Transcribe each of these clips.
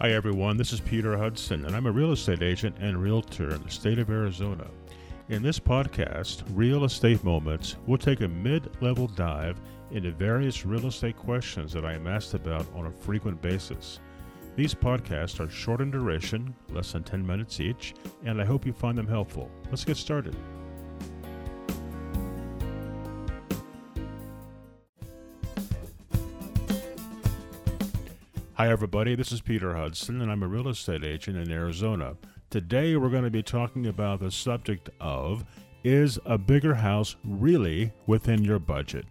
Hi, everyone. This is Peter Hudson, and I'm a real estate agent and realtor in the state of Arizona. In this podcast, Real Estate Moments, we'll take a mid level dive into various real estate questions that I am asked about on a frequent basis. These podcasts are short in duration, less than 10 minutes each, and I hope you find them helpful. Let's get started. Hi, everybody. This is Peter Hudson, and I'm a real estate agent in Arizona. Today, we're going to be talking about the subject of Is a bigger house really within your budget?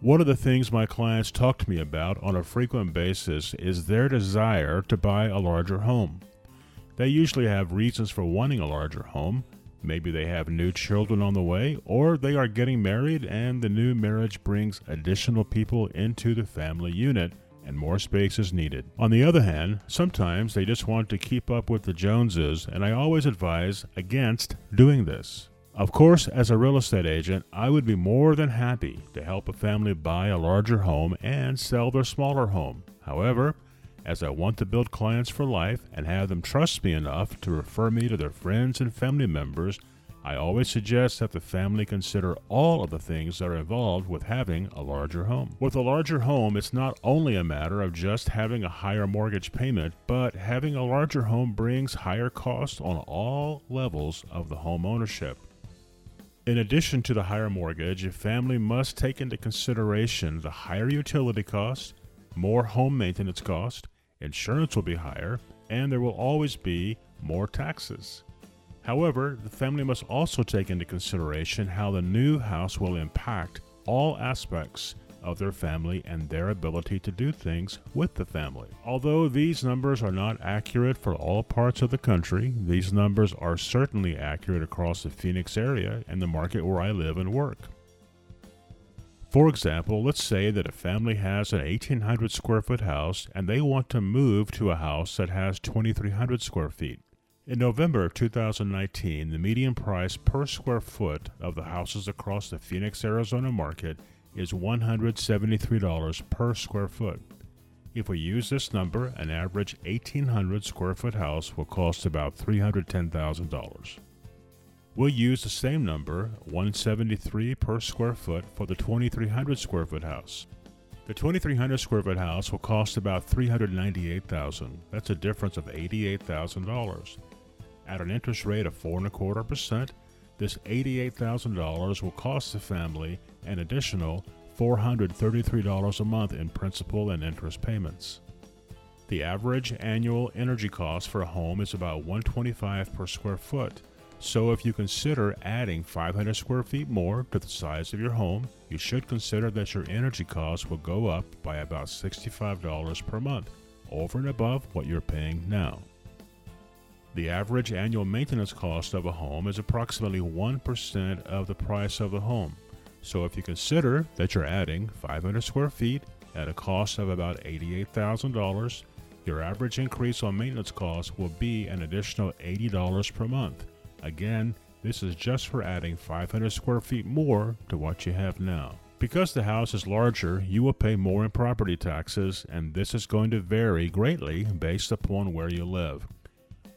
One of the things my clients talk to me about on a frequent basis is their desire to buy a larger home. They usually have reasons for wanting a larger home. Maybe they have new children on the way, or they are getting married and the new marriage brings additional people into the family unit and more space is needed. On the other hand, sometimes they just want to keep up with the Joneses, and I always advise against doing this. Of course, as a real estate agent, I would be more than happy to help a family buy a larger home and sell their smaller home. However, as I want to build clients for life and have them trust me enough to refer me to their friends and family members I always suggest that the family consider all of the things that are involved with having a larger home. With a larger home, it's not only a matter of just having a higher mortgage payment, but having a larger home brings higher costs on all levels of the home ownership. In addition to the higher mortgage, a family must take into consideration the higher utility costs, more home maintenance cost, insurance will be higher, and there will always be more taxes. However, the family must also take into consideration how the new house will impact all aspects of their family and their ability to do things with the family. Although these numbers are not accurate for all parts of the country, these numbers are certainly accurate across the Phoenix area and the market where I live and work. For example, let's say that a family has an 1800 square foot house and they want to move to a house that has 2300 square feet. In November of 2019, the median price per square foot of the houses across the Phoenix, Arizona market is $173 per square foot. If we use this number, an average 1800 square foot house will cost about $310,000. We'll use the same number, 173 per square foot for the 2300 square foot house. The 2300 square foot house will cost about 398,000. That's a difference of $88,000. At an interest rate of four and a quarter percent, this $88,000 will cost the family an additional $433 a month in principal and interest payments. The average annual energy cost for a home is about 125 per square foot. So if you consider adding 500 square feet more to the size of your home, you should consider that your energy costs will go up by about $65 per month, over and above what you're paying now. The average annual maintenance cost of a home is approximately 1% of the price of the home. So if you consider that you're adding 500 square feet at a cost of about $88,000, your average increase on maintenance costs will be an additional $80 per month. Again, this is just for adding 500 square feet more to what you have now. Because the house is larger, you will pay more in property taxes, and this is going to vary greatly based upon where you live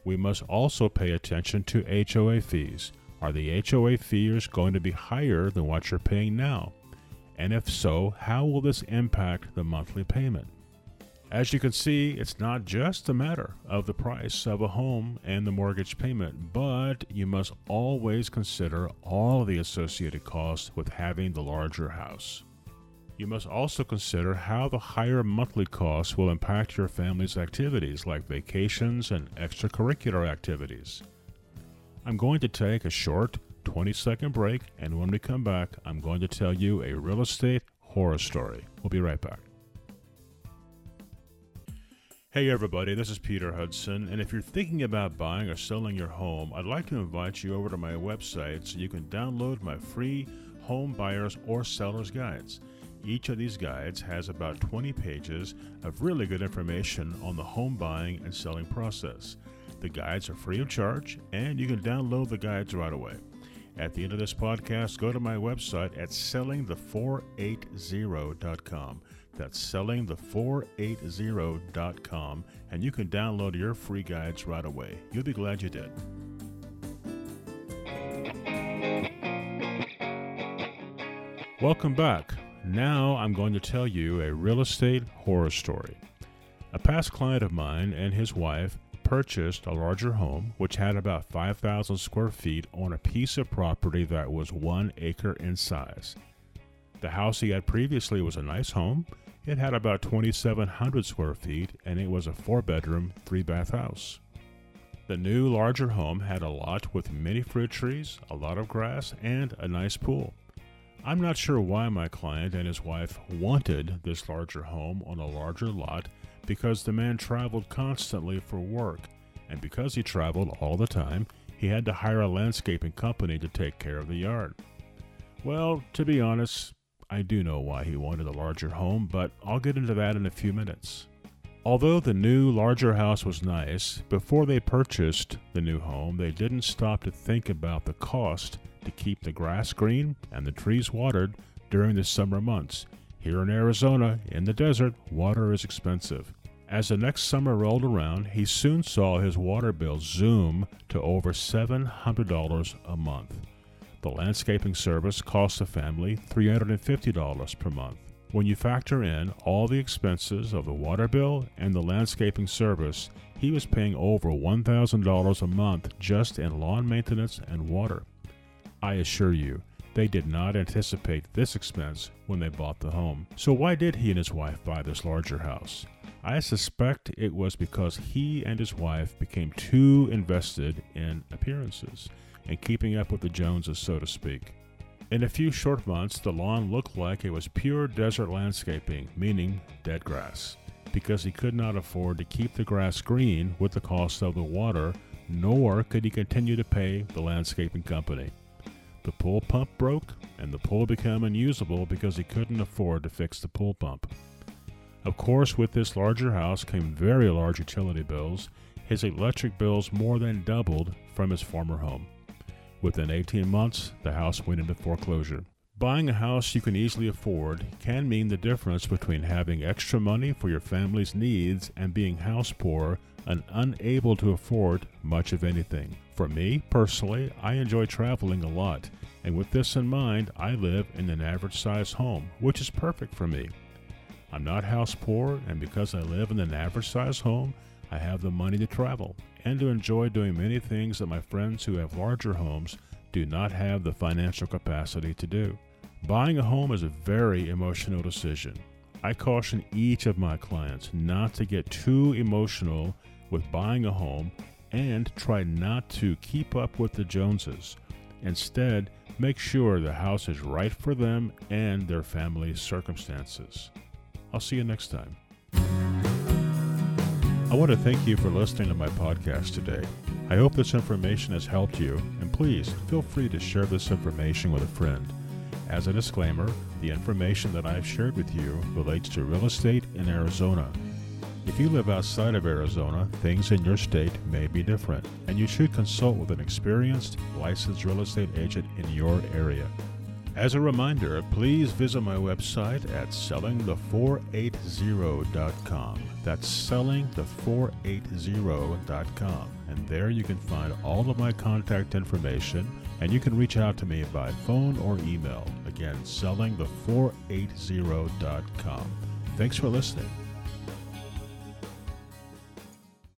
we must also pay attention to HOA fees. Are the HOA fees going to be higher than what you're paying now? And if so, how will this impact the monthly payment? As you can see, it's not just a matter of the price of a home and the mortgage payment, but you must always consider all the associated costs with having the larger house. You must also consider how the higher monthly costs will impact your family's activities like vacations and extracurricular activities. I'm going to take a short 20 second break, and when we come back, I'm going to tell you a real estate horror story. We'll be right back. Hey everybody, this is Peter Hudson, and if you're thinking about buying or selling your home, I'd like to invite you over to my website so you can download my free home buyers or sellers guides. Each of these guides has about 20 pages of really good information on the home buying and selling process. The guides are free of charge, and you can download the guides right away. At the end of this podcast, go to my website at sellingthe480.com. That's sellingthe480.com, and you can download your free guides right away. You'll be glad you did. Welcome back. Now I'm going to tell you a real estate horror story. A past client of mine and his wife purchased a larger home which had about 5,000 square feet on a piece of property that was one acre in size. The house he had previously was a nice home. It had about 2,700 square feet and it was a four bedroom, three bath house. The new, larger home had a lot with many fruit trees, a lot of grass, and a nice pool. I'm not sure why my client and his wife wanted this larger home on a larger lot because the man traveled constantly for work, and because he traveled all the time, he had to hire a landscaping company to take care of the yard. Well, to be honest, I do know why he wanted a larger home, but I'll get into that in a few minutes. Although the new, larger house was nice, before they purchased the new home, they didn't stop to think about the cost to keep the grass green and the trees watered during the summer months. Here in Arizona, in the desert, water is expensive. As the next summer rolled around, he soon saw his water bill zoom to over $700 a month. The landscaping service cost the family $350 per month. When you factor in all the expenses of the water bill and the landscaping service, he was paying over $1,000 a month just in lawn maintenance and water. I assure you, they did not anticipate this expense when they bought the home. So, why did he and his wife buy this larger house? I suspect it was because he and his wife became too invested in appearances and keeping up with the Joneses, so to speak. In a few short months, the lawn looked like it was pure desert landscaping, meaning dead grass, because he could not afford to keep the grass green with the cost of the water, nor could he continue to pay the landscaping company. The pool pump broke, and the pool became unusable because he couldn't afford to fix the pool pump. Of course, with this larger house came very large utility bills. His electric bills more than doubled from his former home. Within 18 months, the house went into foreclosure. Buying a house you can easily afford can mean the difference between having extra money for your family's needs and being house poor and unable to afford much of anything. For me, personally, I enjoy traveling a lot, and with this in mind, I live in an average size home, which is perfect for me. I'm not house poor, and because I live in an average size home, I have the money to travel and to enjoy doing many things that my friends who have larger homes do not have the financial capacity to do. Buying a home is a very emotional decision. I caution each of my clients not to get too emotional with buying a home and try not to keep up with the Joneses. Instead, make sure the house is right for them and their family's circumstances. I'll see you next time. I want to thank you for listening to my podcast today. I hope this information has helped you, and please feel free to share this information with a friend. As a disclaimer, the information that I've shared with you relates to real estate in Arizona. If you live outside of Arizona, things in your state may be different, and you should consult with an experienced, licensed real estate agent in your area. As a reminder, please visit my website at sellingthe480.com. That's sellingthe480.com. And there you can find all of my contact information and you can reach out to me by phone or email. Again, sellingthe480.com. Thanks for listening.